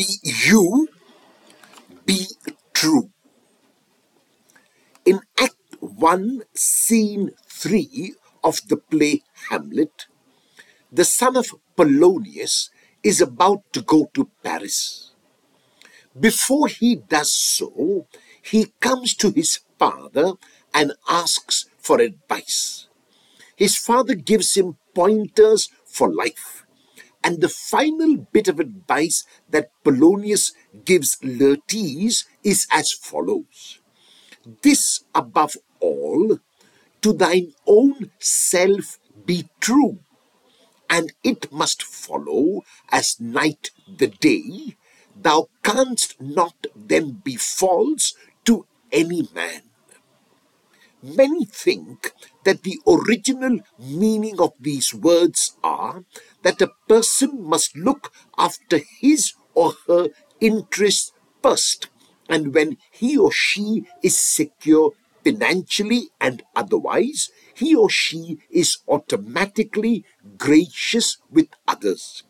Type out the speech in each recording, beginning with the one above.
Be you, be true. In Act 1, Scene 3 of the play Hamlet, the son of Polonius is about to go to Paris. Before he does so, he comes to his father and asks for advice. His father gives him pointers for life. And the final bit of advice that Polonius gives Laertes is as follows This above all, to thine own self be true, and it must follow as night the day, thou canst not then be false to any man. Many think that the original meaning of these words are that a person must look after his or her interests first, and when he or she is secure financially and otherwise, he or she is automatically gracious with others.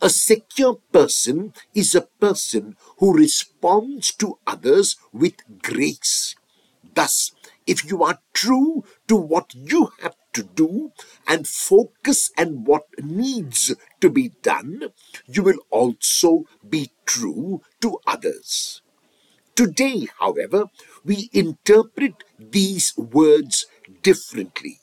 A secure person is a person who responds to others with grace. Thus, if you are true to what you have to do and focus on what needs to be done, you will also be true to others. Today, however, we interpret these words differently.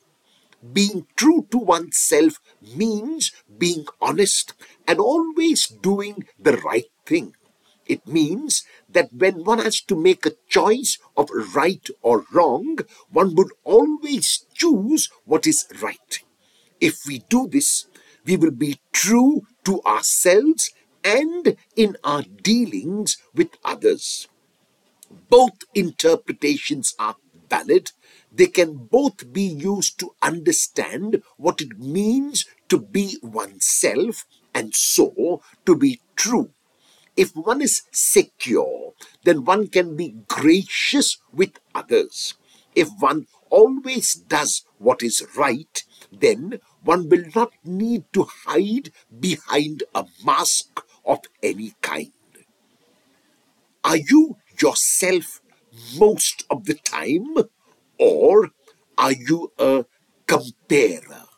Being true to oneself means being honest and always doing the right thing. It means that when one has to make a choice of right or wrong, one would always choose what is right. If we do this, we will be true to ourselves and in our dealings with others. Both interpretations are valid. They can both be used to understand what it means to be oneself and so to be true if one is secure, then one can be gracious with others. If one always does what is right, then one will not need to hide behind a mask of any kind. Are you yourself most of the time, or are you a comparer?